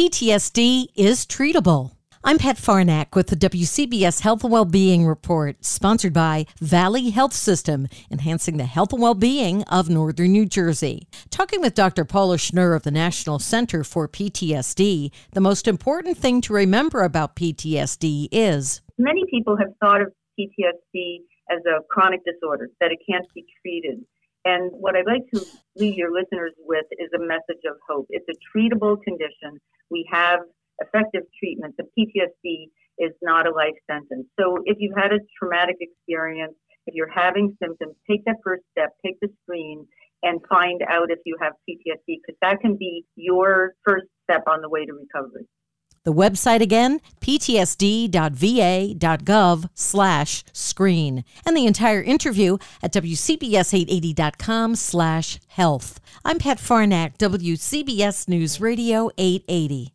PTSD is treatable. I'm Pat Farnack with the WCBS Health and Wellbeing Report, sponsored by Valley Health System, enhancing the health and well-being of Northern New Jersey. Talking with Dr. Paula Schnurr of the National Center for PTSD, the most important thing to remember about PTSD is many people have thought of PTSD as a chronic disorder that it can't be treated. And what I'd like to leave your listeners with is a message of hope. It's a treatable condition. We have effective treatments. The PTSD is not a life sentence. So if you've had a traumatic experience, if you're having symptoms, take that first step, take the screen, and find out if you have PTSD because that can be your first step on the way to recovery. The website again, ptsd.va.gov slash screen. And the entire interview at wcbs880.com slash health. I'm Pat Farnack, WCBS News Radio 880.